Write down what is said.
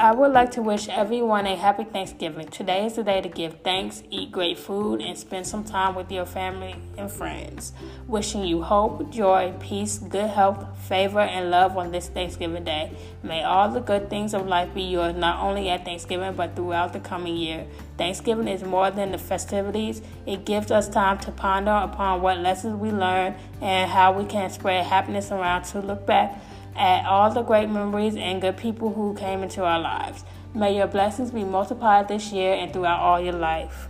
I would like to wish everyone a happy Thanksgiving. Today is the day to give thanks, eat great food, and spend some time with your family and friends. Wishing you hope, joy, peace, good health, favor, and love on this Thanksgiving day. May all the good things of life be yours not only at Thanksgiving but throughout the coming year. Thanksgiving is more than the festivities, it gives us time to ponder upon what lessons we learned and how we can spread happiness around to look back at all the great memories and good people who came into our lives. May your blessings be multiplied this year and throughout all your life.